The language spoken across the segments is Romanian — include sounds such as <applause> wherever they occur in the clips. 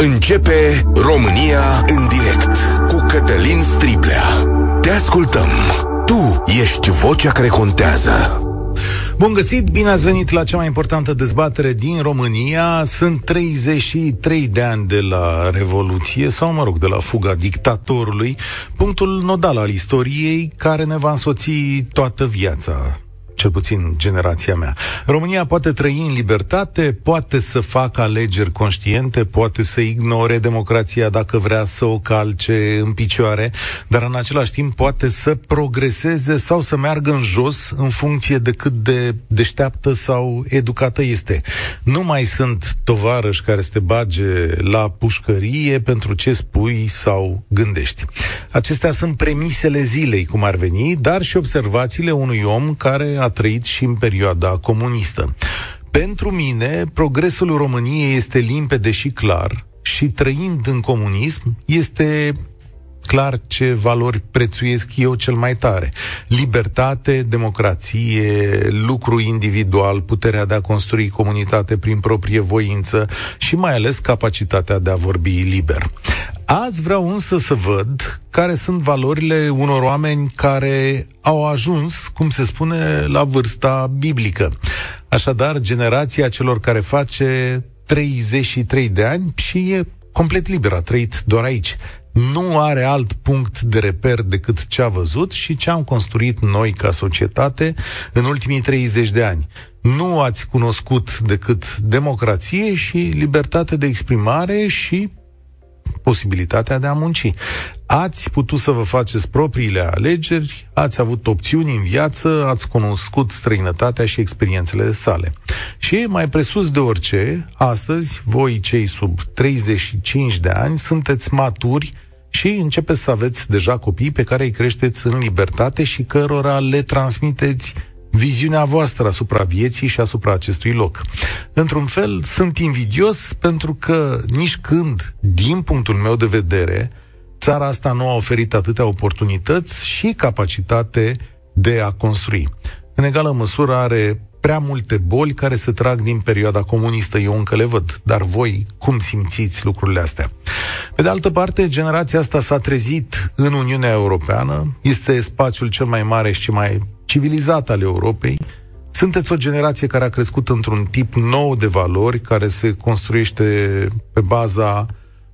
Începe România în direct cu Cătălin Striblea. Te ascultăm. Tu ești vocea care contează. Bun găsit, bine ați venit la cea mai importantă dezbatere din România. Sunt 33 de ani de la Revoluție, sau mă rog, de la fuga dictatorului, punctul nodal al istoriei care ne va însoți toată viața cel puțin generația mea. România poate trăi în libertate, poate să facă alegeri conștiente, poate să ignore democrația dacă vrea să o calce în picioare, dar în același timp poate să progreseze sau să meargă în jos în funcție de cât de deșteaptă sau educată este. Nu mai sunt tovarăși care să te bage la pușcărie pentru ce spui sau gândești. Acestea sunt premisele zilei, cum ar veni, dar și observațiile unui om care a trăit și în perioada comunistă. Pentru mine, progresul României este limpede și clar și trăind în comunism este clar ce valori prețuiesc eu cel mai tare. Libertate, democrație, lucru individual, puterea de a construi comunitate prin proprie voință și mai ales capacitatea de a vorbi liber. Azi vreau însă să văd care sunt valorile unor oameni care au ajuns, cum se spune, la vârsta biblică. Așadar, generația celor care face 33 de ani și e complet liberă, a trăit doar aici nu are alt punct de reper decât ce a văzut și ce am construit noi ca societate în ultimii 30 de ani. Nu ați cunoscut decât democrație și libertate de exprimare și posibilitatea de a munci. Ați putut să vă faceți propriile alegeri, ați avut opțiuni în viață, ați cunoscut străinătatea și experiențele sale. Și mai presus de orice, astăzi, voi cei sub 35 de ani, sunteți maturi și începeți să aveți deja copii pe care îi creșteți în libertate și cărora le transmiteți viziunea voastră asupra vieții și asupra acestui loc. Într-un fel, sunt invidios pentru că nici când, din punctul meu de vedere, țara asta nu a oferit atâtea oportunități și capacitate de a construi. În egală măsură are prea multe boli care se trag din perioada comunistă, eu încă le văd, dar voi cum simțiți lucrurile astea? Pe de altă parte, generația asta s-a trezit în Uniunea Europeană, este spațiul cel mai mare și cel mai civilizat al Europei, sunteți o generație care a crescut într-un tip nou de valori, care se construiește pe baza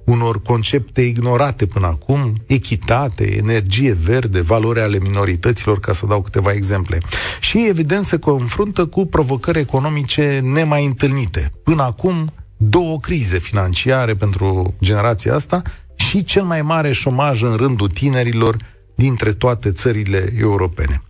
unor concepte ignorate până acum, echitate, energie verde, valori ale minorităților, ca să dau câteva exemple. Și, evident, se confruntă cu provocări economice nemai întâlnite. Până acum, două crize financiare pentru generația asta și cel mai mare șomaj în rândul tinerilor dintre toate țările europene.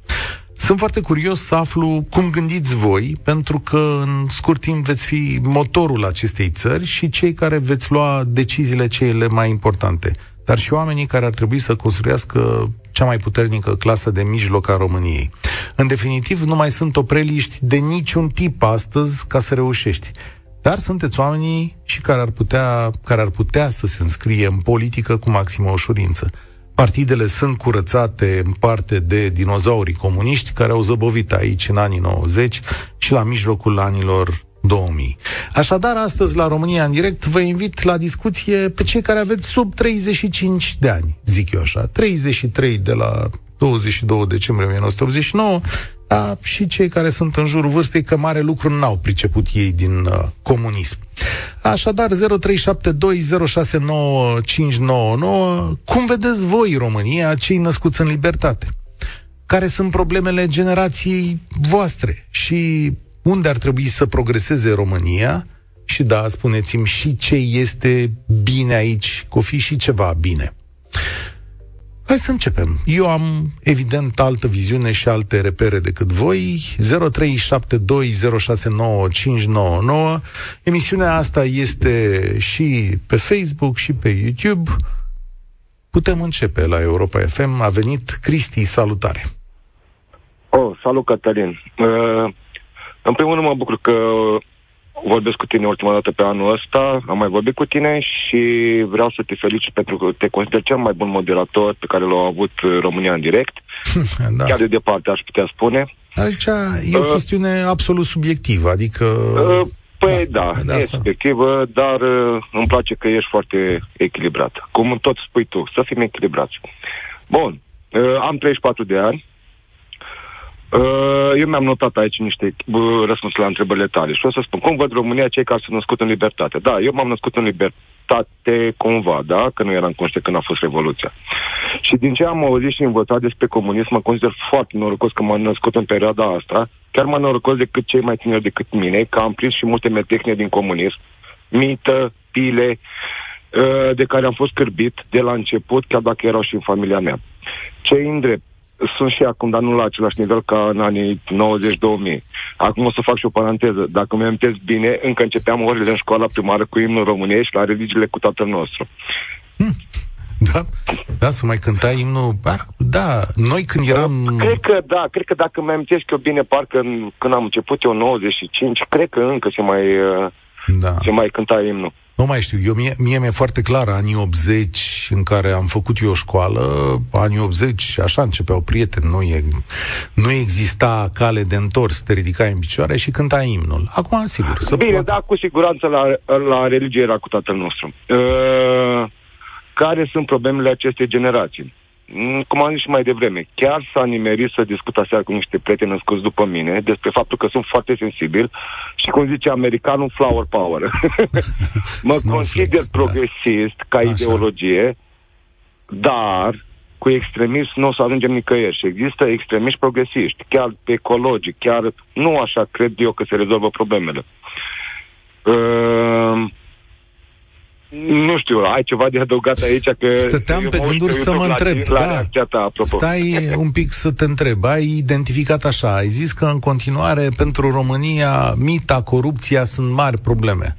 Sunt foarte curios să aflu cum gândiți voi, pentru că în scurt timp veți fi motorul acestei țări și cei care veți lua deciziile cele mai importante, dar și oamenii care ar trebui să construiască cea mai puternică clasă de mijloc a României. În definitiv, nu mai sunt opreliști de niciun tip astăzi ca să reușești. Dar sunteți oamenii și care ar putea, care ar putea să se înscrie în politică cu maximă ușurință. Partidele sunt curățate în parte de dinozaurii comuniști care au zăbovit aici în anii 90 și la mijlocul anilor 2000. Așadar, astăzi la România în direct vă invit la discuție pe cei care aveți sub 35 de ani, zic eu așa. 33 de la 22 decembrie 1989 da, și cei care sunt în jurul vârstei, că mare lucru n-au priceput ei din uh, comunism. Așadar, 0372069599, cum vedeți voi România, cei născuți în libertate? Care sunt problemele generației voastre și unde ar trebui să progreseze România? Și da, spuneți-mi și ce este bine aici, că o fi și ceva bine. Hai să începem. Eu am, evident, altă viziune și alte repere decât voi. 0372069599. Emisiunea asta este și pe Facebook și pe YouTube. Putem începe la Europa FM. A venit Cristi, salutare! Oh, salut, Cătălin! Uh, în primul rând mă bucur că vorbesc cu tine ultima dată pe anul ăsta, am mai vorbit cu tine și vreau să te felicit pentru că te consider cel mai bun moderator pe care l-a avut România în direct. <laughs> da. Chiar de departe aș putea spune. Aici e o uh, chestiune absolut subiectivă, adică... Uh, Păi da, da, da e subiectivă, dar uh, îmi place că ești foarte echilibrat. Cum tot spui tu, să fim echilibrați. Bun, uh, am 34 de ani, Uh, eu mi-am notat aici niște uh, răspunsuri la întrebările tale și o să spun, cum văd România cei care s-au născut în libertate? Da, eu m-am născut în libertate cumva, da, că nu eram conștient când a fost Revoluția. Și din ce am auzit și învățat despre comunism, mă consider foarte norocos că m-am născut în perioada asta, chiar mai norocos decât cei mai tineri decât mine, că am prins și multe metehne din comunism, mită, pile, uh, de care am fost cârbit de la început, chiar dacă erau și în familia mea. Cei îndrept, sunt și acum, dar nu la același nivel ca în anii 90-2000. Acum o să fac și o paranteză. Dacă mi-am bine, încă începeam orele în școala primară cu imnul României și la religiile cu tatăl nostru. Hmm. Da, da, să mai cânta imnul. Da, noi când eram... Cred că da, cred că dacă mi-am eu bine, parcă în, când am început eu 95, cred că încă se mai, da. se mai cânta imnul. Nu mai știu, eu, mie, mie mi-e foarte clar anii 80 în care am făcut eu școală, anii 80, așa începeau prieteni, nu, e, nu exista cale de întors, te ridicai în picioare și cântai imnul. Acum, sigur, să Bine, poate... da, cu siguranță la, la religie era cu tatăl nostru. Uh, care sunt problemele acestei generații? Mm, cum am zis și mai devreme, chiar s-a nimerit să discut aseară cu niște prieteni născuți după mine despre faptul că sunt foarte sensibil și, cum zice americanul, flower power. <laughs> mă consider da. progresist ca Așa. ideologie, dar cu extremism nu o să ajungem nicăieri și există extremiști progresiști, chiar ecologici, chiar nu așa cred eu că se rezolvă problemele. Uh, nu știu, ai ceva de adăugat aici? Că Stăteam pe gânduri să mă întreb. La, la da, ta, apropo. Stai un pic să te întreb. Ai identificat așa, ai zis că în continuare pentru România mita, corupția sunt mari probleme.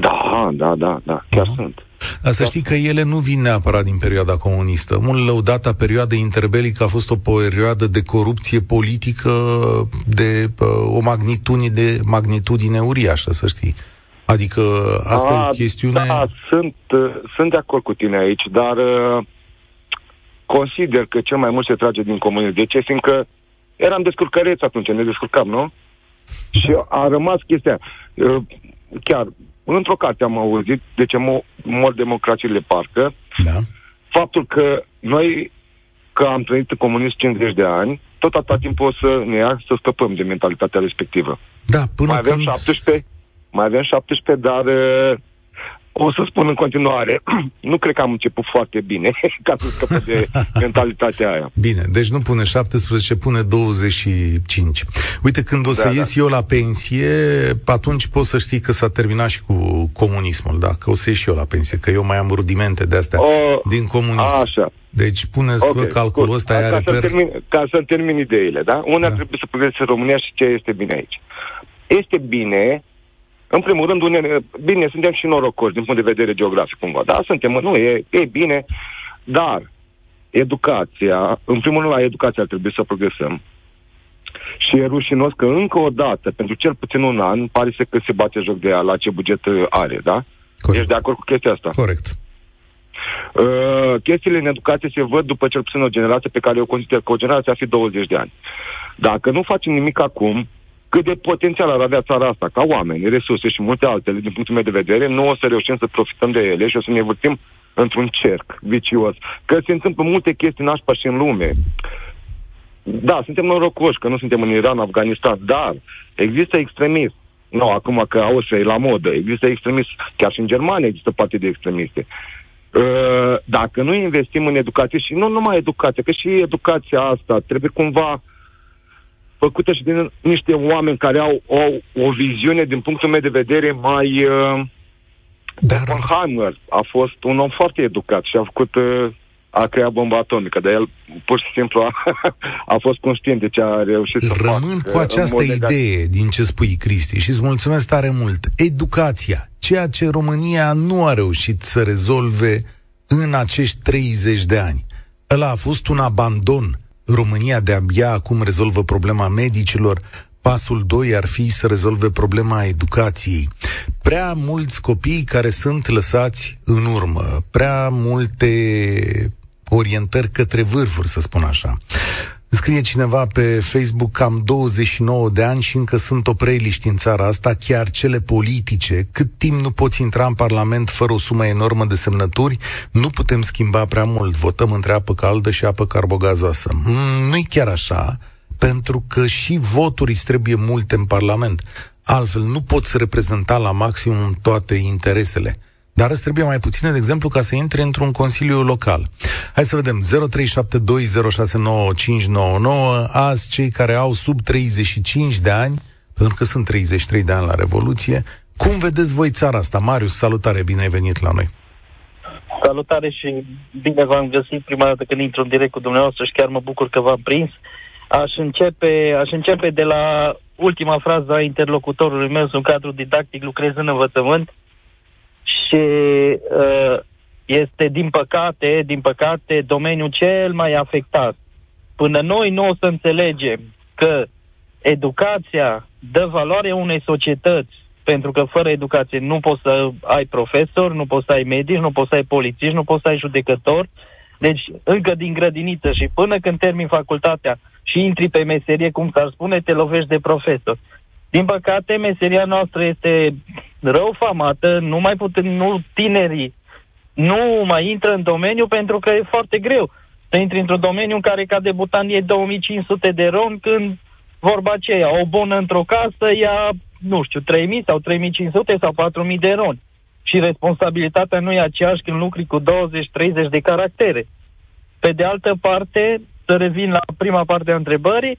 Da, da, da, da, chiar uh-huh. sunt. Dar să știi că ele nu vin neapărat din perioada comunistă. Mult lăudata perioada interbelică a fost o perioadă de corupție politică de uh, o magnitudine, de magnitudine uriașă, să știi. Adică asta A, e chestiune... Da, sunt, uh, sunt de acord cu tine aici, dar uh, consider că cel mai mult se trage din comunism. De ce? Fiindcă eram descurcăreți atunci, ne descurcam, nu? Și a rămas chestia. Uh, chiar, într-o carte am auzit de ce mor democrațiile parcă. Da. Faptul că noi, că am trăit în comunism 50 de ani, tot atâta timp o să ne ia să scăpăm de mentalitatea respectivă. Da, până Mai avem când... 17, mai avem 17, dar uh, o să spun în continuare, <clears throat> nu cred că am început foarte bine <laughs> ca să scăpă de <laughs> mentalitatea aia. Bine, deci nu pune 17, pune 25. Uite, când o să da, ies da. eu la pensie, atunci poți să știi că s-a terminat și cu comunismul, da, că o să ies și eu la pensie, că eu mai am rudimente de astea o, din comunism. Așa. Deci puneți okay, calculul ăsta, ca, reper... să termin, ca să termin ideile, da? Una da. trebuie să progreseze România și ce este bine aici. Este bine în primul rând, unele, bine, suntem și norocoși din punct de vedere geografic, cumva. Da, suntem, nu, e, e bine, dar educația, în primul rând la educația ar trebui să progresăm. Și e rușinos că încă o dată, pentru cel puțin un an, pare să că se bate joc de ea la ce buget are, da? Corect. Ești de acord cu chestia asta? Corect. Uh, chestiile în educație se văd după cel puțin o generație pe care eu consider că o generație ar fi 20 de ani. Dacă nu facem nimic acum, cât de potențial ar avea țara asta, ca oameni, resurse și multe altele, din punctul meu de vedere, nu o să reușim să profităm de ele și o să ne vârtim într-un cerc vicios. Că se întâmplă multe chestii nașpa și în lume. Da, suntem norocoși că nu suntem în Iran, Afganistan, dar există extremism. Nu, acum că Austria e la modă, există extremism. Chiar și în Germania există partide extremiste. Uh, dacă nu investim în educație și nu numai educație, că și educația asta trebuie cumva făcută și din niște oameni care au o, o viziune, din punctul meu de vedere, mai... Uh, Dar... Oppenheimer a fost un om foarte educat și a făcut... Uh, a creat bomba atomică, dar el pur și simplu <laughs> a, a fost conștient de ce a reușit să Rămân facă, cu această idee din ce spui, Cristi, și îți mulțumesc tare mult. Educația, ceea ce România nu a reușit să rezolve în acești 30 de ani. Ăla a fost un abandon România de-abia acum rezolvă problema medicilor, pasul 2 ar fi să rezolve problema educației. Prea mulți copii care sunt lăsați în urmă, prea multe orientări către vârfuri, să spun așa. Scrie cineva pe Facebook că am 29 de ani și încă sunt opreliști în țara asta, chiar cele politice. Cât timp nu poți intra în Parlament fără o sumă enormă de semnături, nu putem schimba prea mult. Votăm între apă caldă și apă carbogazoasă. Mm, nu-i chiar așa, pentru că și voturi îți trebuie multe în Parlament. Altfel, nu poți reprezenta la maximum toate interesele dar îți trebuie mai puține, de exemplu, ca să intre într-un consiliu local. Hai să vedem, 0372069599, azi cei care au sub 35 de ani, pentru că sunt 33 de ani la Revoluție, cum vedeți voi țara asta? Marius, salutare, bine ai venit la noi. Salutare și bine v-am găsit prima dată când intru în direct cu dumneavoastră și chiar mă bucur că v-am prins. Aș începe, aș începe de la ultima frază a interlocutorului meu, sunt cadru didactic, lucrez în învățământ și uh, este, din păcate, din păcate, domeniul cel mai afectat. Până noi nu o să înțelegem că educația dă valoare unei societăți, pentru că fără educație nu poți să ai profesor, nu poți să ai medici, nu poți să ai polițiști, nu poți să ai judecători. Deci, încă din grădiniță și până când termin facultatea și intri pe meserie, cum s-ar spune, te lovești de profesor. Din păcate, meseria noastră este rău famată, nu mai putem, nu tinerii nu mai intră în domeniu pentru că e foarte greu să intri într-un domeniu în care ca debutant e 2500 de ron când vorba aceea, o bună într-o casă ia, nu știu, 3000 sau 3500 sau 4000 de ron. Și responsabilitatea nu e aceeași când lucri cu 20-30 de caractere. Pe de altă parte, să revin la prima parte a întrebării,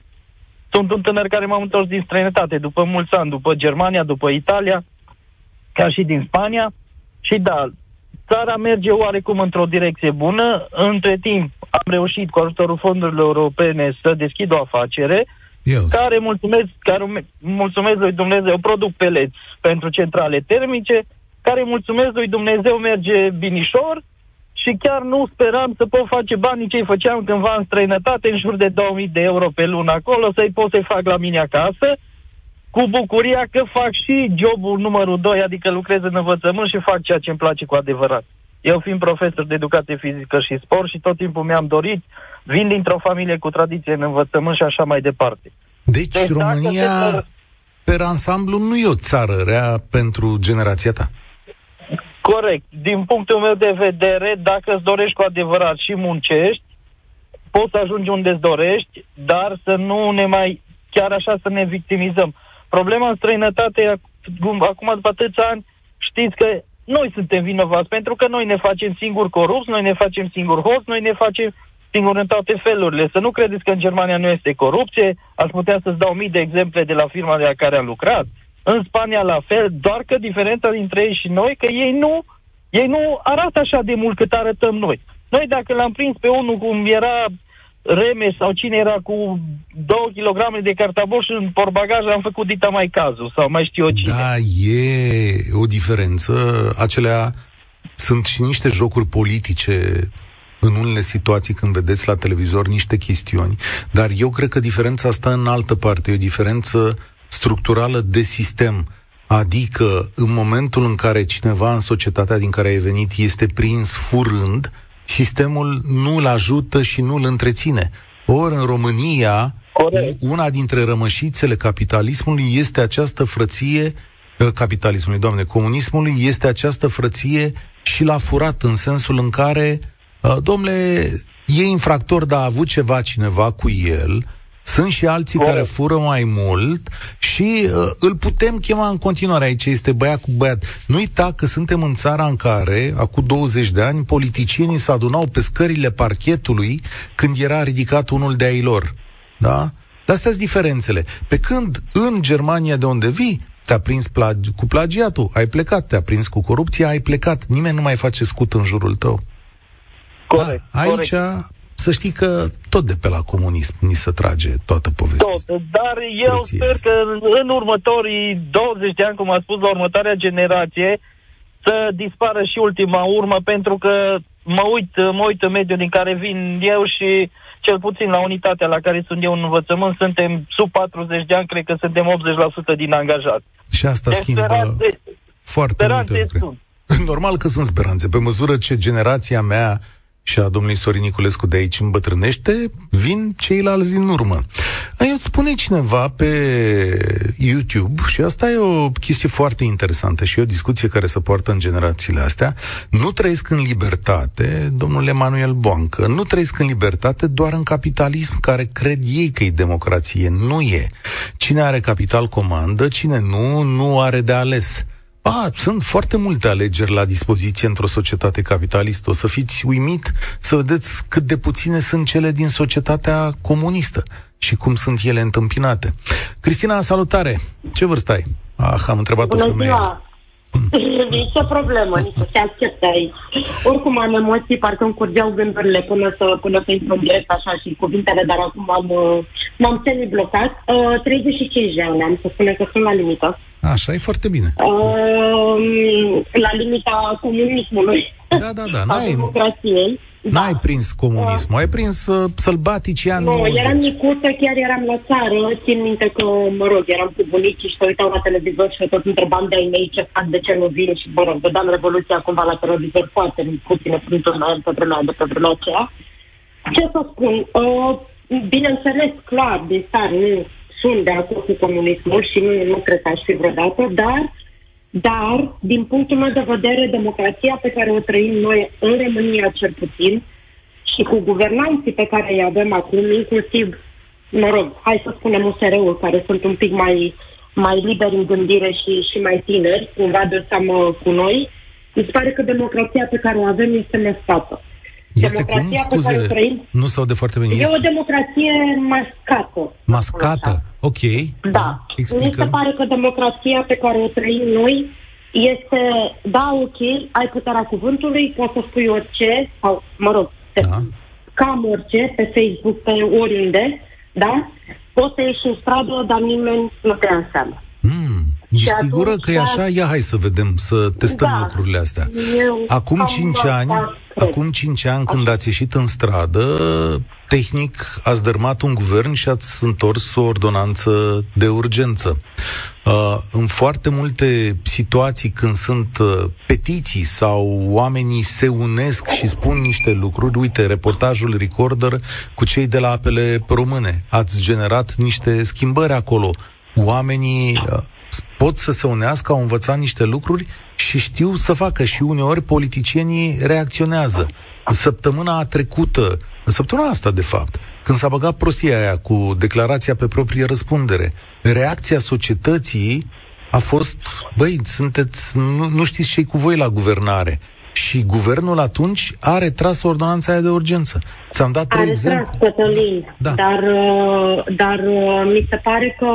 sunt un tânăr care m-am întors din străinătate, după mulți ani, după Germania, după Italia, ca și din Spania. Și da, țara merge oarecum într-o direcție bună. Între timp, am reușit cu ajutorul fondurilor europene să deschid o afacere yes. care, mulțumesc, care mulțumesc lui Dumnezeu, produc peleți pentru centrale termice, care, mulțumesc lui Dumnezeu, merge binișor și chiar nu speram să pot face banii ce făceam cândva în străinătate, în jur de 2000 de euro pe lună acolo, să-i pot să-i fac la mine acasă, cu bucuria că fac și jobul numărul 2, adică lucrez în învățământ și fac ceea ce îmi place cu adevărat. Eu fiind profesor de educație fizică și sport și tot timpul mi-am dorit, vin dintr-o familie cu tradiție în învățământ și așa mai departe. Deci, deci România, pe ansamblu, nu e o țară rea pentru generația ta. Corect. Din punctul meu de vedere, dacă îți dorești cu adevărat și muncești, poți să ajungi unde îți dorești, dar să nu ne mai, chiar așa să ne victimizăm. Problema în străinătate, acum după atâția ani, știți că noi suntem vinovați, pentru că noi ne facem singuri corupți, noi ne facem singuri hoți, noi ne facem singuri în toate felurile. Să nu credeți că în Germania nu este corupție, aș putea să-ți dau mii de exemple de la firma de la care am lucrat. În Spania la fel, doar că diferența dintre ei și noi, că ei nu, ei nu arată așa de mult cât arătăm noi. Noi dacă l-am prins pe unul cum era Remes sau cine era cu 2 kg de cartaboș în porbagaj, am făcut dita mai cazul sau mai știu eu cine. Da, e o diferență. Acelea sunt și niște jocuri politice în unele situații când vedeți la televizor niște chestiuni, dar eu cred că diferența asta în altă parte, e o diferență structurală de sistem. Adică, în momentul în care cineva în societatea din care ai venit este prins furând, sistemul nu îl ajută și nu îl întreține. Ori în România, Corect. una dintre rămășițele capitalismului este această frăție ă, capitalismului, doamne, comunismului, este această frăție și l-a furat în sensul în care, ă, domnule, e infractor, dar a avut ceva cineva cu el, sunt și alții Corect. care fură mai mult și uh, îl putem chema în continuare. Aici este băiat cu băiat. Nu uita că suntem în țara în care, acum 20 de ani, politicienii se adunau pe scările parchetului când era ridicat unul de ai lor. Da? Dar astea sunt diferențele. Pe când în Germania de unde vii, te-a prins plagi- cu plagiatul, ai plecat, te-a prins cu corupția, ai plecat. Nimeni nu mai face scut în jurul tău. Corect. Da, aici corect să știi că tot de pe la comunism ni se trage toată povestea. Tot, dar eu sper asta. că în următorii 20 de ani, cum a spus, la următoarea generație, să dispară și ultima urmă, pentru că mă uit, mă uit în mediul din care vin eu și cel puțin la unitatea la care sunt eu în învățământ, suntem sub 40 de ani, cred că suntem 80% din angajați. Și asta de schimbă speranțe, foarte multe lucruri. Sunt. Normal că sunt speranțe. Pe măsură ce generația mea și a domnului Sorin Niculescu de aici îmbătrânește, vin ceilalți din urmă. Eu spune cineva pe YouTube, și asta e o chestie foarte interesantă și e o discuție care se poartă în generațiile astea, nu trăiesc în libertate, domnul Emanuel Boancă, nu trăiesc în libertate doar în capitalism care cred ei că e democrație. Nu e. Cine are capital comandă, cine nu, nu are de ales. A, sunt foarte multe alegeri la dispoziție într-o societate capitalistă. O să fiți uimit să vedeți cât de puține sunt cele din societatea comunistă și cum sunt ele întâmpinate. Cristina, salutare! Ce vârstă ai? Ah, am întrebat Bună o femeie. Ziua. <laughs> Nici o problemă, nici o se acceptă aici. Oricum am emoții, parcă îmi curgeau gândurile până să, până să intru în direct așa și cuvintele, dar acum am, uh, m-am semi-blocat. Uh, 35 de ani am să spune că sunt la limită. Așa, e foarte bine. Uh, la limita comunismului. Da, da, da, <laughs> a n-ai, democrației. n-ai prins comunismul, ai prins uh, sălbaticii ani Nu, 90. eram micuță, chiar eram la țară, țin minte că, mă rog, eram cu bunicii și se uitau la televizor și tot întrebam de ai mei ce fac, de ce nu vin și, mă rog, vedeam Revoluția cumva la televizor foarte puține printuri mai pe vremea, de pe vremea aceea. Ce să spun? Uh, bineînțeles, clar, din start, nu sunt de acord cu comunismul și nu, nu cred că aș fi vreodată, dar dar, din punctul meu de vedere, democrația pe care o trăim noi în România cel puțin și cu guvernanții pe care îi avem acum, inclusiv, mă rog, hai să spunem USR-ul, care sunt un pic mai, mai liberi în gândire și, și mai tineri, cumva de seamă cu noi, mi se pare că democrația pe care o avem este nefată. Este cum? Democrația pe care o Scuze, trăim nu s-au de foarte bine. e Este o democrație mascată. mascată. Ok. Da. Mi se Explicăm. pare că democrația pe care o trăim noi este, da, ok, ai puterea cuvântului, poți să spui orice, sau, mă rog, pe, Da. cam orice, pe Facebook, pe oriunde, da? Poți să ieși în stradă, dar nimeni nu te ia în seamă. Mm, e Și sigură atunci- că e așa? Ia hai să vedem, să testăm Da. lucrurile astea. Eu Acum cam 5 asta ani, cred. Acum 5 ani când ați ieșit în stradă, tehnic ați dărmat un guvern și ați întors o ordonanță de urgență. Uh, în foarte multe situații când sunt uh, petiții sau oamenii se unesc și spun niște lucruri, uite, reportajul Recorder cu cei de la apele române, ați generat niște schimbări acolo. Oamenii uh, pot să se unească, au învățat niște lucruri și știu să facă și uneori politicienii reacționează. Săptămâna trecută, săptămâna asta de fapt, când s-a băgat prostia aia cu declarația pe proprie răspundere, reacția societății a fost, băi, sunteți, nu, nu știți ce cu voi la guvernare. Și guvernul atunci a retras ordonanța aia de urgență. Ți-am dat trei Are exemple. tras, Cătălin, Da. dar, uh, dar uh, mi se pare că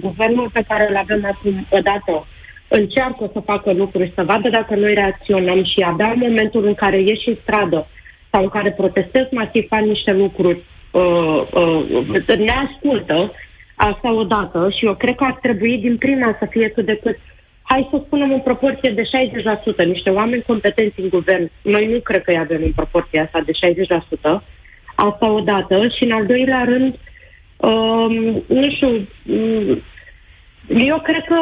guvernul pe care îl avem acum, odată, încearcă să facă lucruri, să vadă dacă noi reacționăm și abia în momentul în care ieși în stradă sau în care protestezi masiv faci niște lucruri, uh, uh, ne ascultă, asta odată și eu cred că ar trebui din prima să fie cât de cât hai să spunem în proporție de 60%, niște oameni competenți în guvern. Noi nu cred că îi avem în proporția asta de 60%. Asta odată. Și în al doilea rând, um, nu știu, um, eu cred că,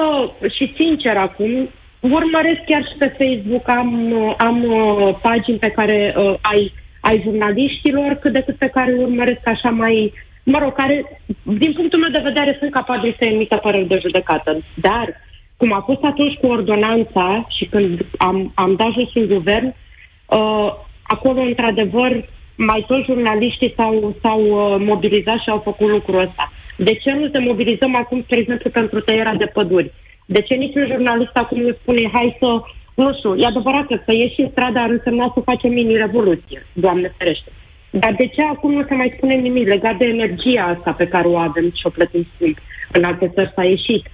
și sincer acum, urmăresc chiar și pe Facebook, am, uh, am uh, pagini pe care uh, ai, ai jurnaliștilor, cât de cât pe care urmăresc așa mai, mă rog, care, din punctul meu de vedere, sunt capabili să emită păreri de judecată. Dar, cum a fost atunci cu ordonanța și când am, am dat jos un guvern, uh, acolo, într-adevăr, mai toți jurnaliștii s-au, s-au uh, mobilizat și au făcut lucrul ăsta. De ce nu se mobilizăm acum, spre exemplu, pentru tăierea de păduri? De ce niciun jurnalist acum nu spune, hai să, nu știu, e adevărat că să ieși în stradă ar însemna să facem mini-revoluție, Doamne ferește. Dar de ce acum nu se mai spune nimic legat de energia asta pe care o avem și o plătim scump? În alte țări s-a ieșit.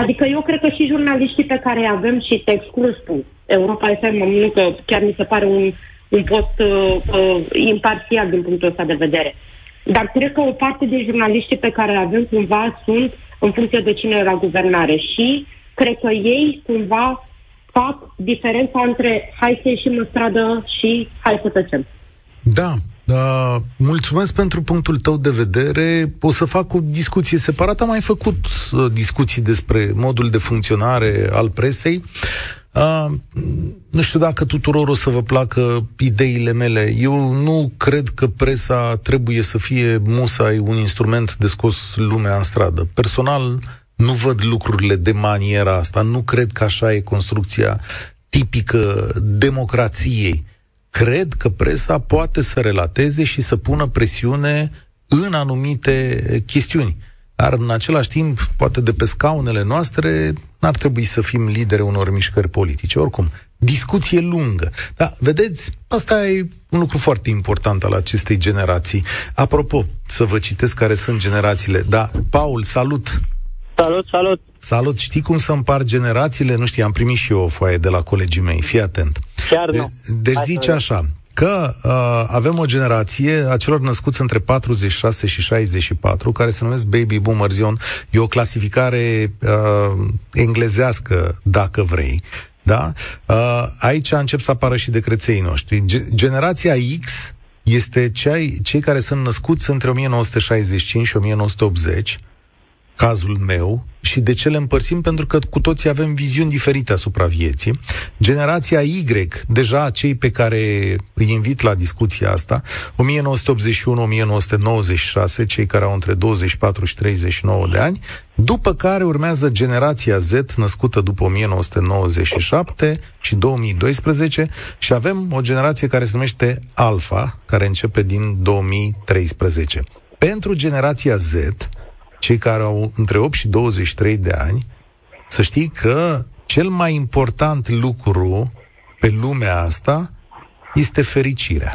Adică eu cred că și jurnaliștii pe care îi avem și te exclus tu, Europa FM, nu că chiar mi se pare un, un post uh, uh, imparțial din punctul ăsta de vedere. Dar cred că o parte din jurnaliștii pe care îi avem cumva sunt în funcție de cine e la guvernare și cred că ei cumva fac diferența între hai să ieșim în stradă și hai să tăcem. Da, da, mulțumesc pentru punctul tău de vedere. O să fac o discuție separată. Am mai făcut uh, discuții despre modul de funcționare al presei. Uh, nu știu dacă tuturor o să vă placă ideile mele. Eu nu cred că presa trebuie să fie musai un instrument de scos lumea în stradă. Personal, nu văd lucrurile de maniera asta. Nu cred că așa e construcția tipică democrației. Cred că presa poate să relateze și să pună presiune în anumite chestiuni. Dar în același timp, poate de pe scaunele noastre, n-ar trebui să fim lideri unor mișcări politice. Oricum, discuție lungă. Dar, vedeți, asta e un lucru foarte important al acestei generații. Apropo, să vă citesc care sunt generațiile. Da, Paul, salut! Salut, salut! Salut! Știi cum să împar generațiile? Nu știu, am primit și eu o foaie de la colegii mei. Fii atent. Chiar nu. De- deci zice așa, că uh, avem o generație a celor născuți între 46 și 64, care se numesc Baby Boomers. E o clasificare uh, englezească, dacă vrei. Da? Uh, aici încep să apară și decreței noștri. Ge- generația X este cei, cei care sunt născuți între 1965 și 1980, cazul meu, și de ce le împărțim? Pentru că cu toții avem viziuni diferite asupra vieții. Generația Y, deja cei pe care îi invit la discuția asta, 1981-1996, cei care au între 24 și 39 de ani, după care urmează generația Z, născută după 1997 și 2012, și avem o generație care se numește Alpha, care începe din 2013. Pentru generația Z, cei care au între 8 și 23 de ani, să știi că cel mai important lucru pe lumea asta este fericirea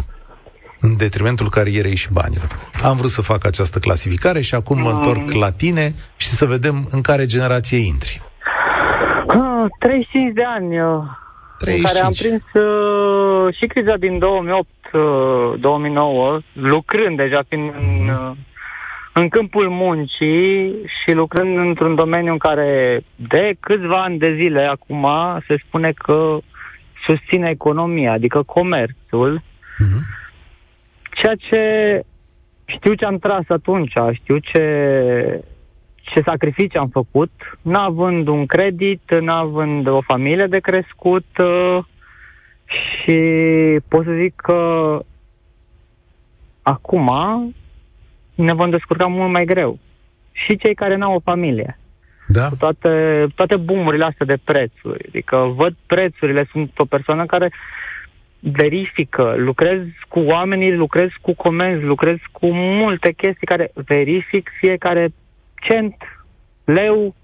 în detrimentul carierei și banilor. Am vrut să fac această clasificare și acum mă întorc la tine și să vedem în care generație intri. Ah, 35 de ani, uh, în care am 35. prins uh, și criza din 2008-2009, lucrând deja fiind în, uh, în câmpul muncii și lucrând într-un domeniu în care de câțiva ani de zile acum se spune că susține economia, adică comerțul, Mhm. ceea ce știu ce am tras atunci, știu ce, ce sacrificii am făcut, n-având un credit, n-având o familie de crescut uh, și pot să zic că acum ne vom descurca mult mai greu. Și cei care n-au o familie Da? cu toate, toate bumurile astea de prețuri. Adică văd prețurile, sunt o persoană care verifică, lucrez cu oamenii, lucrez cu comenzi, lucrez cu multe chestii care verific fiecare cent, leu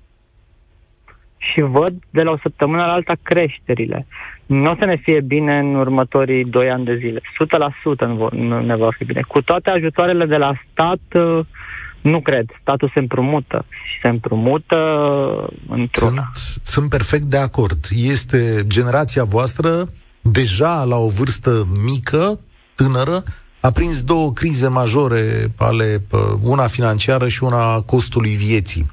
și văd de la o săptămână la alta creșterile. Nu o să ne fie bine în următorii doi ani de zile. 100% nu, vo- nu ne va fi bine. Cu toate ajutoarele de la stat, uh, nu cred. Statul se împrumută și se împrumută într-una. Sunt, sunt perfect de acord. Este generația voastră deja la o vârstă mică, tânără, a prins două crize majore ale pă, una financiară și una a costului vieții.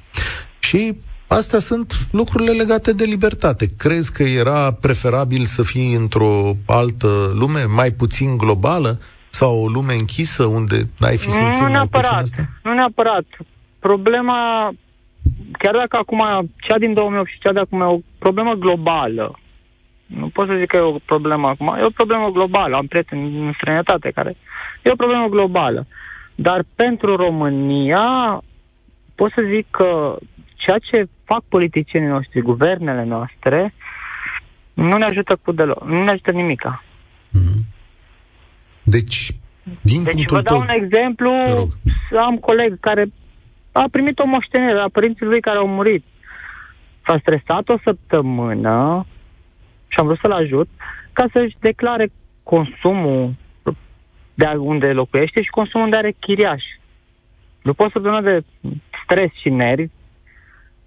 Și astea sunt lucrurile legate de libertate. Crezi că era preferabil să fii într-o altă lume, mai puțin globală, sau o lume închisă unde n-ai fi simțit Nu mai puțin neapărat, asta? nu neapărat. Problema, chiar dacă acum cea din 2008 și cea de acum e o problemă globală, nu pot să zic că e o problemă acum, e o problemă globală. Am prieteni în străinătate care... E o problemă globală. Dar pentru România pot să zic că ceea ce fac politicienii noștri, guvernele noastre, nu ne ajută cu deloc, nu ne ajută nimica. Mhm. Deci, din Deci punctul vă dau tău... un exemplu, Te rog. am coleg care a primit o moștenire la părinții lui care au murit. S-a stresat o săptămână și am vrut să-l ajut ca să-și declare consumul de unde locuiește și consumul unde are chiriaș. După o săptămână de stres și nervi,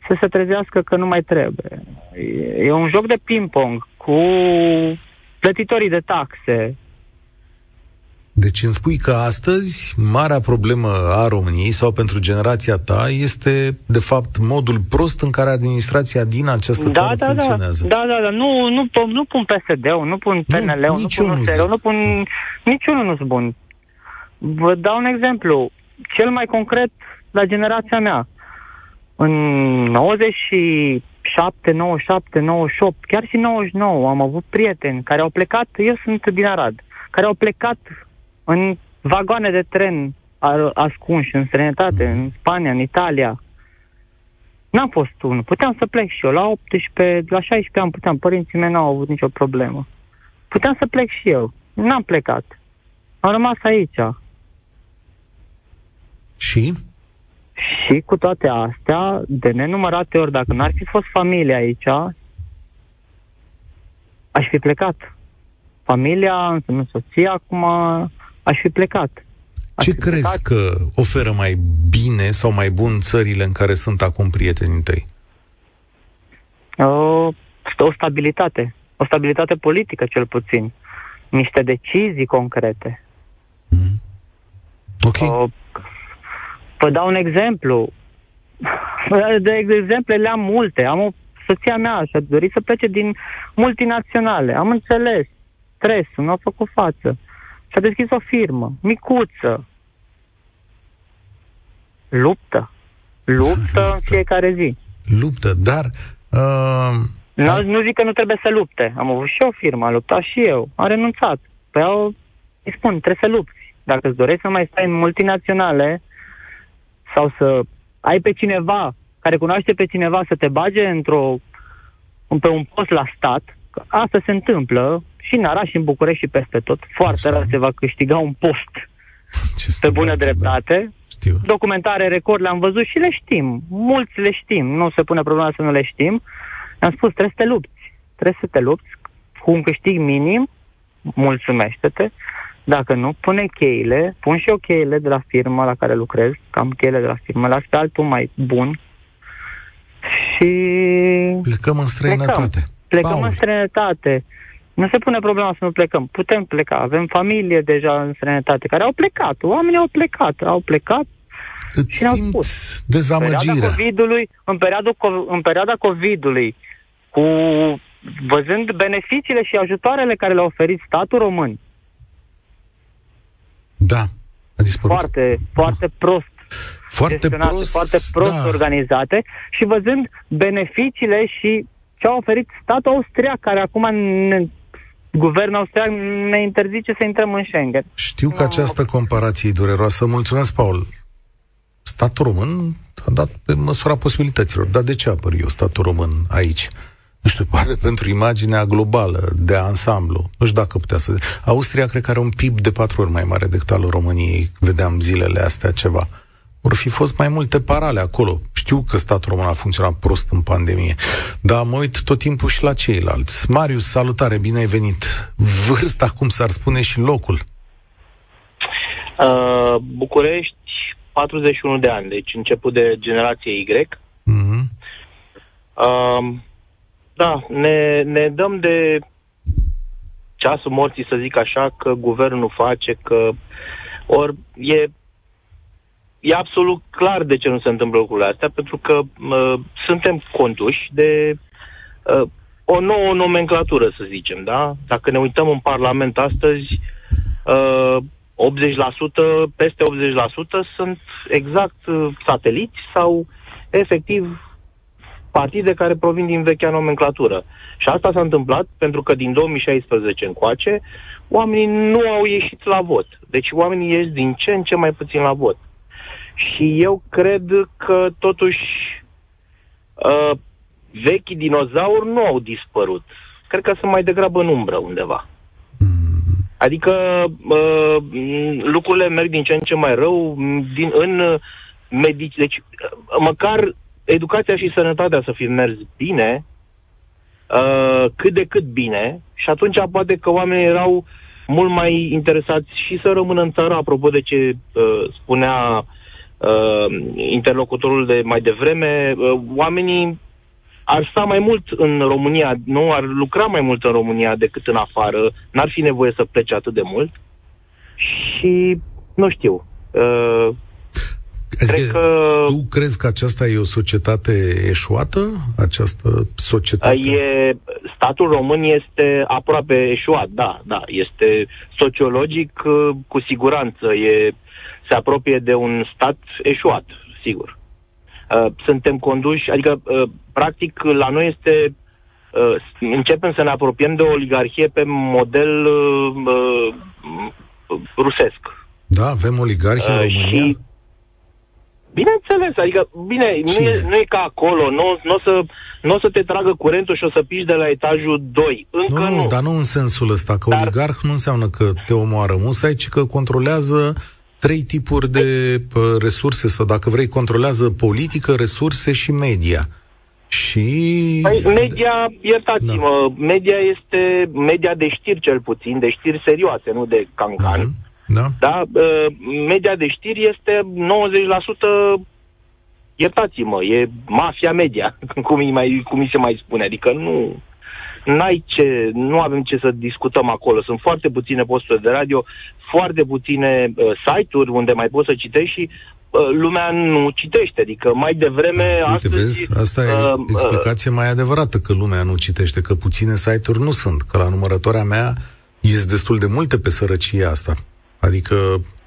să se trezească că nu mai trebuie. E- E un joc de ping-pong cu plătitorii de taxe, Deci îmi spui că astăzi marea problemă a României sau pentru generația ta este, de fapt, modul prost în care administrația din această Da, țară da, da. funcționează. Da, da, da. Nu, nu, pun- nu pun PSD-ul, nu pun PNL-ul, nu, nici pun eu nu USR-ul, zic. nu pun... Niciunul nu sunt bun. Vă dau un exemplu. Cel mai concret la generația mea. În 97, 97, 98, chiar și 99 am avut prieteni care au plecat, eu sunt din Arad, care au plecat în vagoane de tren ascunși în străinătate, în Spania, în Italia. N-am fost unul. Puteam să plec și eu. La 18, la 16 ani puteam. Părinții mei n-au avut nicio problemă. Puteam să plec și eu. N-am plecat. Am rămas aici. Și? Și cu toate astea, de nenumărate ori, dacă n-ar fi fost familia aici, aș fi plecat. Familia, înseamnă soția, acum aș fi plecat. Aș Ce fi crezi plecat. că oferă mai bine sau mai bun țările în care sunt acum prietenii tăi? O, o stabilitate. O stabilitate politică, cel puțin. Niște decizii concrete. Mm. Ok. O, Vă dau un exemplu. De exemple le am multe. Am o soția mea și-a dorit să plece din multinaționale. Am înțeles. Stresul, nu a făcut față. Și-a deschis o firmă, micuță. Luptă. Luptă în fiecare zi. Luptă, dar... Uh, nu, ai... nu zic că nu trebuie să lupte. Am avut și eu firmă, am luptat și eu. Am renunțat. Păi au, îi spun, trebuie să lupți. Dacă îți dorești să mai stai în multinaționale, sau să ai pe cineva care cunoaște pe cineva să te bage într-o, pe un post la stat, asta se întâmplă și în Araș, și în București și peste tot. Foarte rar se va câștiga un post <laughs> Ce pe bună da. dreptate. Da. Știu. Documentare, record le-am văzut și le știm. Mulți le știm. Nu se pune problema să nu le știm. Am spus, trebuie să te lupți. Trebuie să te lupți cu un câștig minim, mulțumește-te, dacă nu, pune cheile, pun și eu cheile de la firma la care lucrez, cam cheile de la firmă, las pe altul mai bun și... Plecăm în străinătate. Plecăm, plecăm Paul. în străinătate. Nu se pune problema să nu plecăm. Putem pleca. Avem familie deja în străinătate care au plecat. Oamenii au plecat. Au plecat Îți și simți spus. dezamăgirea. În perioada COVID-ului, în perioada, în perioada COVID-ului, cu văzând beneficiile și ajutoarele care le-a oferit statul român, da, a dispărut. Foarte, foarte prost foarte prost, foarte prost da. organizate și văzând beneficiile și ce a oferit statul austriac, care acum ne, guvernul austriac ne interzice să intrăm în Schengen. Știu că această comparație e dureroasă. Mulțumesc, Paul. Statul român a dat pe măsura posibilităților. Dar de ce apăr eu statul român aici? Nu știu, poate pentru imaginea globală, de ansamblu. Nu știu dacă putea să... Austria cred că are un PIB de patru ori mai mare decât al României. Vedeam zilele astea ceva. Vor fi fost mai multe parale acolo. Știu că statul român a funcționat prost în pandemie, dar mă uit tot timpul și la ceilalți. Marius, salutare, bine ai venit. Vârsta, cum s-ar spune, și locul. Uh, București, 41 de ani, deci început de generație Y. Mm-hmm. Uh, da, ne, ne dăm de ceasul morții, să zic așa, că guvernul face, că ori e, e absolut clar de ce nu se întâmplă lucrurile astea, pentru că uh, suntem conduși de uh, o nouă nomenclatură, să zicem, da? Dacă ne uităm în Parlament astăzi, uh, 80%, peste 80% sunt exact uh, sateliți sau efectiv partide care provin din vechea nomenclatură. Și asta s-a întâmplat pentru că din 2016 încoace oamenii nu au ieșit la vot. Deci oamenii ies din ce în ce mai puțin la vot. Și eu cred că totuși uh, vechii dinozauri nu au dispărut. Cred că sunt mai degrabă în umbră undeva. Adică uh, lucrurile merg din ce în ce mai rău din, în medici. Deci, uh, măcar educația și sănătatea să fie mers bine, uh, cât de cât bine, și atunci poate că oamenii erau mult mai interesați și să rămână în țară, apropo de ce uh, spunea uh, interlocutorul de mai devreme, uh, oamenii ar sta mai mult în România, nu ar lucra mai mult în România decât în afară, n-ar fi nevoie să plece atât de mult. Și nu știu, uh, Adică Cred că... Tu crezi că aceasta e o societate eșuată? Această societate? E, statul român este aproape eșuat, da, da. Este sociologic, cu siguranță. E, se apropie de un stat eșuat, sigur. uh, suntem conduși, adică, uh, practic, la noi este uh, începem să ne apropiem de o oligarhie pe model uh, uh, rusesc. Da, avem oligarhie în uh, România? Și, bineînțeles, adică, bine, nu e, nu e ca acolo, nu, nu o să nu o să te tragă curentul și o să piși de la etajul 2. Încă nu, nu. dar nu în sensul ăsta, că dar... oligarh nu înseamnă că te omoară musai, ci că controlează trei tipuri de resurse, sau dacă vrei, controlează politică, resurse și media. Și... Păi, media, iertați-mă, da. media este media de știri cel puțin, de știri serioase, nu de cancan. Mm-hmm. Da. da? Media de știri este 90% iertați-mă, e mafia media, <laughs> cum, îi mai, cum îi se mai spune. Adică nu, n-ai ce, nu avem ce să discutăm acolo. Sunt foarte puține posturi de radio, foarte puține uh, site-uri unde mai poți să citești și uh, lumea nu citește. Adică mai devreme Uite, astăzi... Vezi, asta e uh, explicație uh, mai adevărată, că lumea nu citește, că puține site-uri nu sunt, că la numărătoarea mea ies destul de multe pe sărăcia asta. Adică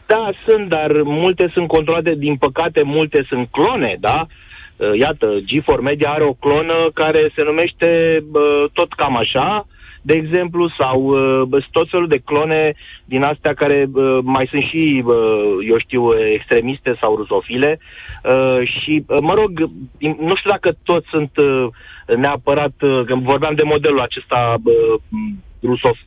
da, sunt, dar multe sunt controlate, din păcate, multe sunt clone, da? Uh, iată, G4 Media are o clonă care se numește tot cam așa, de exemplu, sau uh, tot felul de clone din astea care uh, mai sunt și, uh, eu știu, extremiste sau rusofile. Uh, și, uh, mă rog, nu știu dacă toți sunt uh, neapărat, uh, când vorbeam de modelul acesta uh, rusof,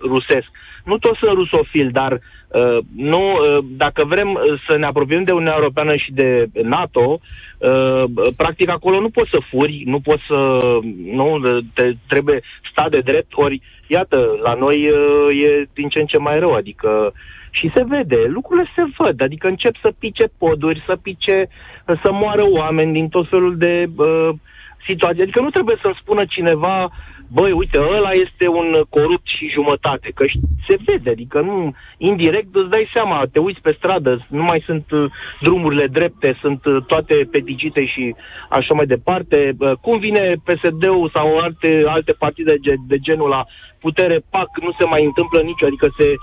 rusesc, nu toți sunt rusofili, dar uh, nu, uh, dacă vrem uh, să ne apropiem de Uniunea Europeană și de NATO, uh, practic acolo nu poți să furi, nu poți să, nu, te, trebuie stat de drept, ori, iată, la noi uh, e din ce în ce mai rău, adică și se vede, lucrurile se văd, adică încep să pice poduri, să pice, să moară oameni din tot felul de uh, situații. Adică nu trebuie să-mi spună cineva băi, uite, ăla este un corupt și jumătate, că se vede, adică nu, indirect îți dai seama, te uiți pe stradă, nu mai sunt uh, drumurile drepte, sunt uh, toate peticite și așa mai departe. Uh, cum vine PSD-ul sau alte, alte partide de, de genul la putere, pac, nu se mai întâmplă nicio, adică se,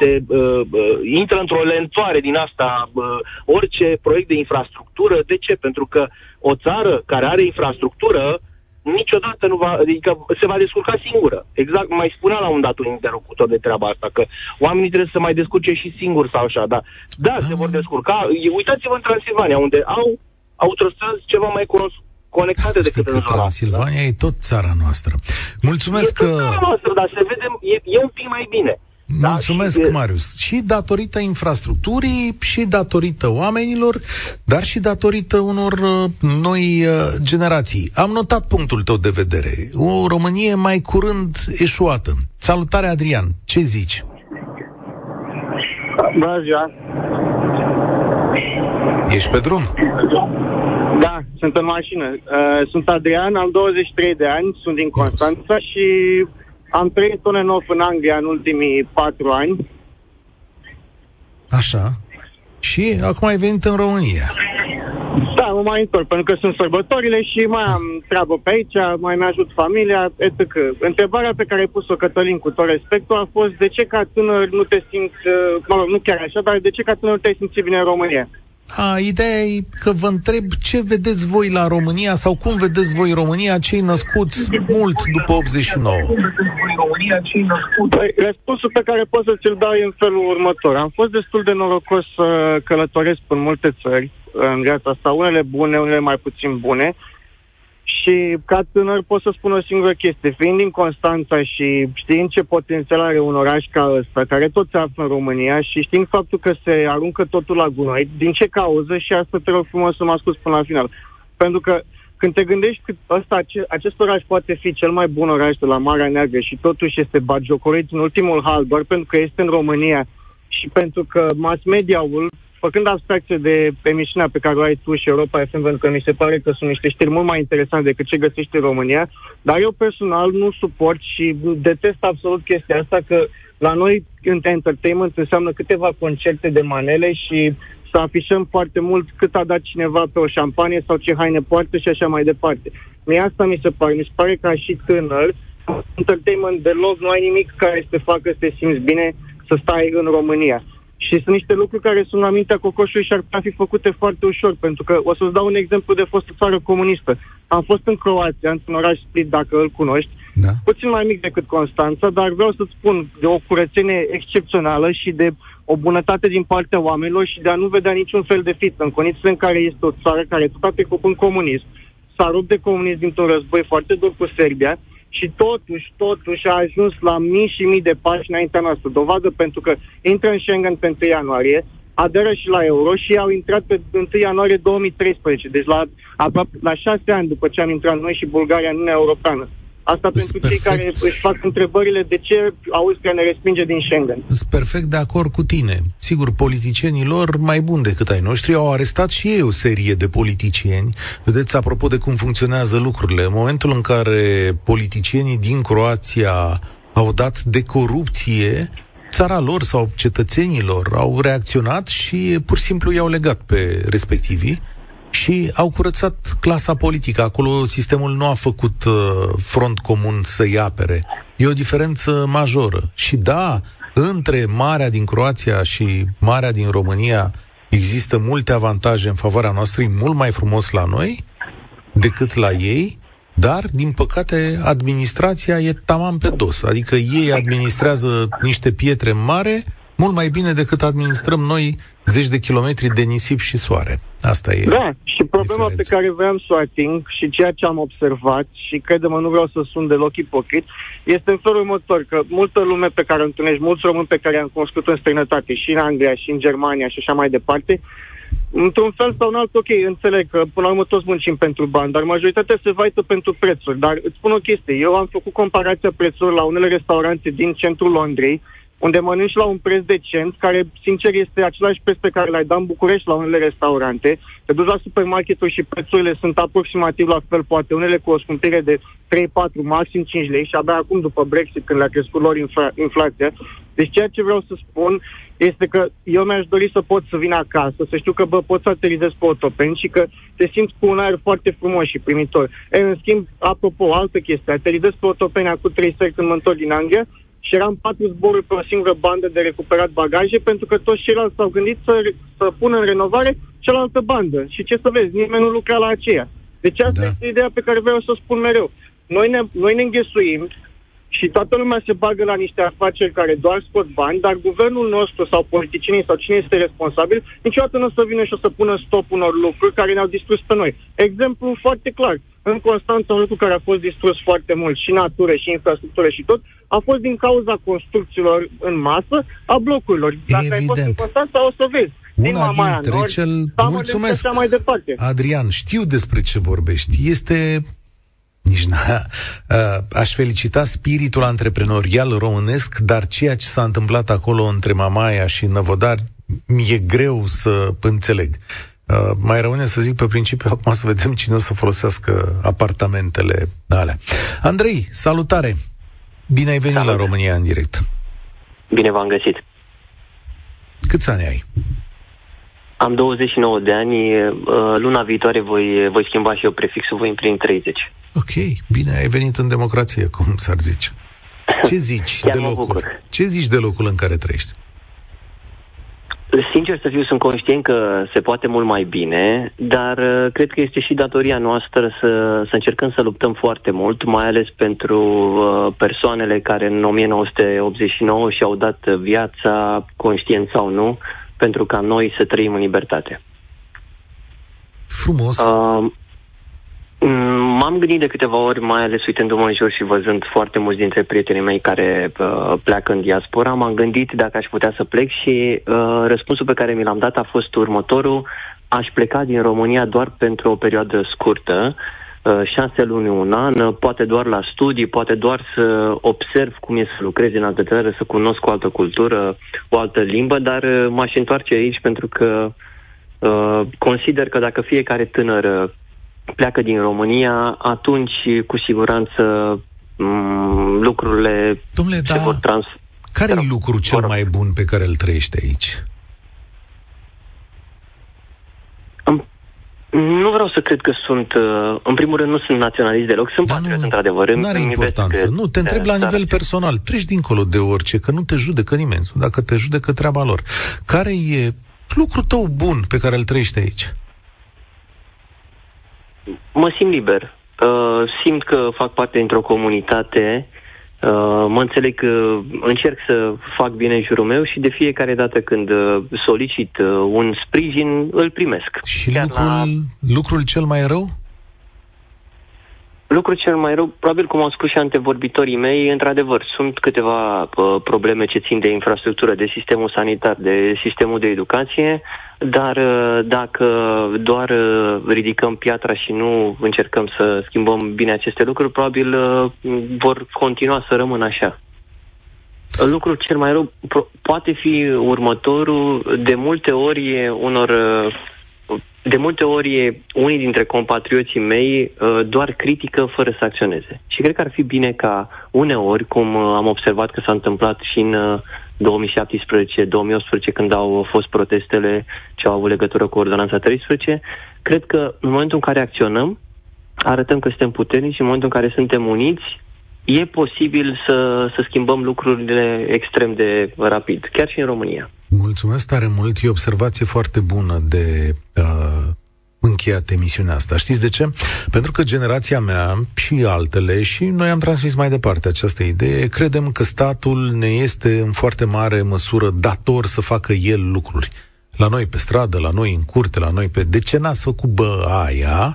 se uh, uh, intră într-o lentoare din asta uh, orice proiect de infrastructură. De ce? Pentru că o țară care are infrastructură niciodată nu va, adică se va descurca singură. Exact, mai spunea la un dat un interlocutor de treaba asta, că oamenii trebuie să mai descurce și singuri sau așa, da. Da, se vor descurca. Uitați-vă în Transilvania, unde au autostrăzi ceva mai cunoscut conectate decât în Transilvania da? e tot țara noastră. Mulțumesc e că... țara noastră, dar se vede, e, e un pic mai bine. Da, Mulțumesc, și Marius. Și datorită infrastructurii, și datorită oamenilor, dar și datorită unor uh, noi uh, generații. Am notat punctul tău de vedere. O Românie mai curând eșuată. Salutare, Adrian. Ce zici? Bună ziua. Ești pe drum? Da, sunt în mașină. Uh, sunt Adrian, am 23 de ani, sunt din Constanța și am trăit un enof în Anglia în ultimii patru ani. Așa. Și acum ai venit în România. Da, mă mai întorc, pentru că sunt sărbătorile și mai am treabă pe aici, mai mi-ajut familia, etc. Întrebarea pe care ai pus-o, Cătălin, cu tot respectul, a fost de ce ca tânăr nu te simți, uh, mă rog, nu chiar așa, dar de ce ca tânăr nu te simți bine în România? A, ideea e că vă întreb ce vedeți voi la România sau cum vedeți voi România, cei născuți mult după 89. Păi, răspunsul pe care pot să ți-l dau e în felul următor. Am fost destul de norocos să călătoresc în multe țări în viața asta, unele bune, unele mai puțin bune. Și ca tânăr pot să spun o singură chestie. Fiind din Constanța și știind ce potențial are un oraș ca ăsta, care tot se află în România și știind faptul că se aruncă totul la gunoi, din ce cauză și asta te rog frumos să mă ascult până la final. Pentru că când te gândești că ăsta, acest oraș poate fi cel mai bun oraș de la Marea Neagră și totuși este bagiocorit în ultimul hal doar pentru că este în România și pentru că mass media-ul făcând abstracție de emisiunea pe care o ai tu și Europa FM, pentru că mi se pare că sunt niște știri mult mai interesante decât ce găsești în România, dar eu personal nu suport și detest absolut chestia asta că la noi în entertainment înseamnă câteva concerte de manele și să afișăm foarte mult cât a dat cineva pe o șampanie sau ce haine poartă și așa mai departe. Mie asta mi se pare. Mi se pare că și tânăr, entertainment deloc nu ai nimic care să te facă să te simți bine să stai în România. Și sunt niște lucruri care sunt la mintea cocoșului și ar putea fi făcute foarte ușor, pentru că o să-ți dau un exemplu de fostă țară comunistă. Am fost în Croația, într-un oraș Split, dacă îl cunoști, da. puțin mai mic decât Constanța, dar vreau să-ți spun de o curățenie excepțională și de o bunătate din partea oamenilor și de a nu vedea niciun fel de fit în condițiile în care este o țară care tot a trecut în comunism, s-a rupt de comunism dintr-un război foarte dur cu Serbia și totuși, totuși a ajuns la mii și mii de pași înaintea noastră. Dovadă pentru că intră în Schengen pe 1 ianuarie, aderă și la euro și au intrat pe 1 ianuarie 2013, deci la, aproape, la șase ani după ce am intrat noi și Bulgaria în Uniunea Europeană. Asta pentru perfect. cei care își fac întrebările de ce Austria ne respinge din Schengen. Sunt perfect de acord cu tine. Sigur, politicienii lor, mai buni decât ai noștri, au arestat și ei o serie de politicieni. Vedeți, apropo de cum funcționează lucrurile, în momentul în care politicienii din Croația au dat de corupție, țara lor sau cetățenilor au reacționat și pur și simplu i-au legat pe respectivii și au curățat clasa politică. Acolo sistemul nu a făcut uh, front comun să-i apere. E o diferență majoră. Și da, între Marea din Croația și Marea din România există multe avantaje în favoarea noastră, e mult mai frumos la noi decât la ei, dar, din păcate, administrația e tamam pe dos. Adică ei administrează niște pietre mare mult mai bine decât administrăm noi zeci de kilometri de nisip și soare. Asta e Da, și problema diferența. pe care vreau să o ating și ceea ce am observat și credem nu vreau să sun deloc ipocrit, este în felul următor, că multă lume pe care o întâlnești, mulți români pe care am cunoscut în străinătate, și în Anglia, și în Germania și așa mai departe, într-un fel sau în alt, ok, înțeleg că până la urmă toți muncim pentru bani, dar majoritatea se vaită pentru prețuri. Dar îți spun o chestie, eu am făcut comparația prețurilor la unele restaurante din centrul Londrei, unde mănânci la un preț decent, care, sincer, este același preț pe care l-ai dat în București la unele restaurante. Te duci la supermarketuri și prețurile sunt aproximativ la fel, poate unele cu o scumpire de 3, 4, maxim 5 lei și abia acum, după Brexit, când le-a crescut lor infla- inflația. Deci ceea ce vreau să spun este că eu mi-aș dori să pot să vin acasă, să știu că bă, pot să aterizez pe otopeni și că te simți cu un aer foarte frumos și primitor. E, în schimb, apropo, altă chestie, aterizez pe otopeni acum 3 seri când mă întorc din Anglia, și eram patru zboruri pe o singură bandă de recuperat bagaje, pentru că toți ceilalți s-au gândit să, să pună în renovare cealaltă bandă. Și ce să vezi, nimeni nu lucra la aceea. Deci asta da. este ideea pe care vreau să o spun mereu. Noi ne, noi ne înghesuim și toată lumea se bagă la niște afaceri care doar scot bani, dar guvernul nostru sau politicienii sau cine este responsabil, niciodată nu o să vină și o să pună stop unor lucruri care ne-au distrus pe noi. Exemplu foarte clar. În Constanța, un lucru care a fost distrus foarte mult, și natură, și infrastructură, și tot, a fost din cauza construcțiilor în masă a blocurilor. Dacă Evident. ai fost în Constanța, o să vezi. Una din dintre Nord, cel... Mulțumesc, mai departe. Adrian, știu despre ce vorbești. Este nici n <laughs> Aș felicita spiritul antreprenorial românesc, dar ceea ce s-a întâmplat acolo între Mamaia și Năvodar mi-e greu să înțeleg. Uh, mai rămâne să zic pe principiu, acum să vedem cine o să folosească apartamentele alea. Andrei, salutare! Bine ai venit Salut. la România în direct. Bine v-am găsit. Câți ani ai? Am 29 de ani. Uh, luna viitoare voi, voi schimba și eu prefixul, voi împlini 30. Ok, bine, ai venit în democrație, cum s-ar zice. Ce zici <laughs> de locul? Ce zici de locul în care trăiești? Sincer să fiu, sunt conștient că se poate mult mai bine, dar uh, cred că este și datoria noastră să, să încercăm să luptăm foarte mult, mai ales pentru uh, persoanele care în 1989 și-au dat viața, conștient sau nu, pentru ca noi să trăim în libertate. Frumos. Uh, Mm, m-am gândit de câteva ori, mai ales uitându-mă în jur și văzând foarte mulți dintre prietenii mei care uh, pleacă în diaspora, m-am gândit dacă aș putea să plec și uh, răspunsul pe care mi l-am dat a fost următorul. Aș pleca din România doar pentru o perioadă scurtă, uh, șase luni, un an, uh, poate doar la studii, poate doar să observ cum e să lucrez în altă țară, să cunosc o altă cultură, o altă limbă, dar uh, m-aș întoarce aici pentru că uh, consider că dacă fiecare tânăr pleacă din România, atunci cu siguranță m- mm, lucrurile Domnule, se da, vor trans... Care e lucrul cel vor... mai bun pe care îl trăiești aici? În Nu vreau să cred că sunt, uh, în primul rând nu sunt naționalist deloc, sunt da, patriot într-adevăr. Nu are importanță, nu, te întreb la nivel personal, treci dincolo de orice, că nu te judecă nimeni, dacă te judecă treaba lor. Care e lucrul tău bun pe care îl trăiești aici? Mă simt liber. Uh, simt că fac parte dintr-o comunitate Uh, mă înțeleg că încerc să fac bine în jurul meu și de fiecare dată când uh, solicit uh, un sprijin, îl primesc. Și lucrul, la... lucrul cel mai rău? Lucrul cel mai rău, probabil cum au spus și antevorbitorii mei, într-adevăr, sunt câteva uh, probleme ce țin de infrastructură, de sistemul sanitar, de sistemul de educație, dar uh, dacă doar uh, ridicăm piatra și nu încercăm să schimbăm bine aceste lucruri, probabil uh, vor continua să rămână așa. Lucrul cel mai rău pro- poate fi următorul. De multe ori unor de multe ori unii dintre compatrioții mei doar critică fără să acționeze. Și cred că ar fi bine ca uneori, cum am observat că s-a întâmplat și în 2017-2018, când au fost protestele ce au avut legătură cu Ordonanța 13, cred că în momentul în care acționăm, arătăm că suntem puternici și în momentul în care suntem uniți, e posibil să, să schimbăm lucrurile extrem de rapid, chiar și în România. Mulțumesc tare mult, e o observație foarte bună de uh, încheiat emisiunea asta. Știți de ce? Pentru că generația mea și altele, și noi am transmis mai departe această idee, credem că statul ne este în foarte mare măsură dator să facă el lucruri. La noi pe stradă, la noi în curte, la noi pe... De ce n-ați făcut bă aia?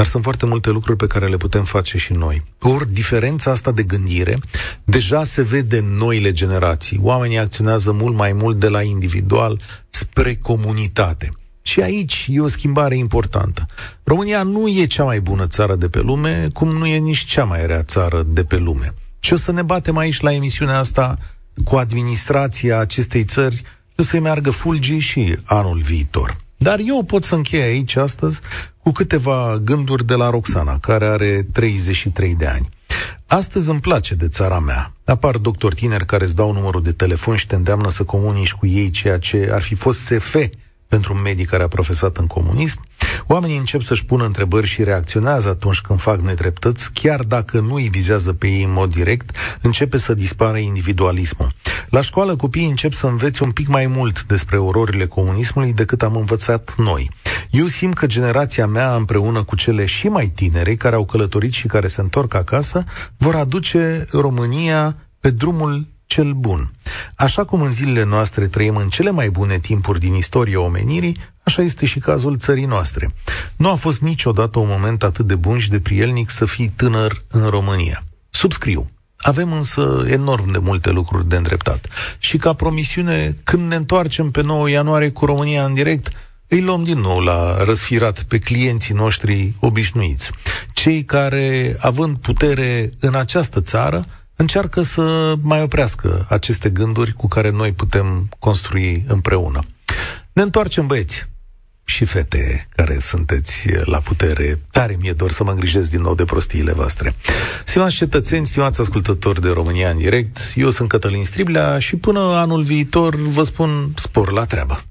Dar sunt foarte multe lucruri pe care le putem face și noi. Ori diferența asta de gândire deja se vede în noile generații. Oamenii acționează mult mai mult de la individual spre comunitate. Și aici e o schimbare importantă. România nu e cea mai bună țară de pe lume, cum nu e nici cea mai rea țară de pe lume. Și o să ne batem aici la emisiunea asta cu administrația acestei țări, o să-i meargă fulgi și anul viitor. Dar eu pot să închei aici astăzi cu câteva gânduri de la Roxana, care are 33 de ani. Astăzi îmi place de țara mea. Apar doctori tineri care îți dau numărul de telefon și te îndeamnă să comunici cu ei ceea ce ar fi fost SF pentru un medic care a profesat în comunism, oamenii încep să-și pună întrebări și reacționează atunci când fac nedreptăți, chiar dacă nu îi vizează pe ei în mod direct, începe să dispară individualismul. La școală copiii încep să învețe un pic mai mult despre ororile comunismului decât am învățat noi. Eu simt că generația mea, împreună cu cele și mai tinere care au călătorit și care se întorc acasă, vor aduce România pe drumul cel bun. Așa cum în zilele noastre trăim în cele mai bune timpuri din istoria omenirii, așa este și cazul țării noastre. Nu a fost niciodată un moment atât de bun și de prielnic să fii tânăr în România. Subscriu. Avem însă enorm de multe lucruri de îndreptat. Și ca promisiune, când ne întoarcem pe 9 ianuarie cu România în direct, îi luăm din nou la răsfirat pe clienții noștri obișnuiți. Cei care, având putere în această țară, încearcă să mai oprească aceste gânduri cu care noi putem construi împreună. Ne întoarcem, băieți, și fete care sunteți la putere. Tare mi-e dor să mă îngrijesc din nou de prostiile voastre. Stimați cetățeni, stimați ascultători de România în direct, eu sunt Cătălin Striblea și până anul viitor vă spun spor la treabă.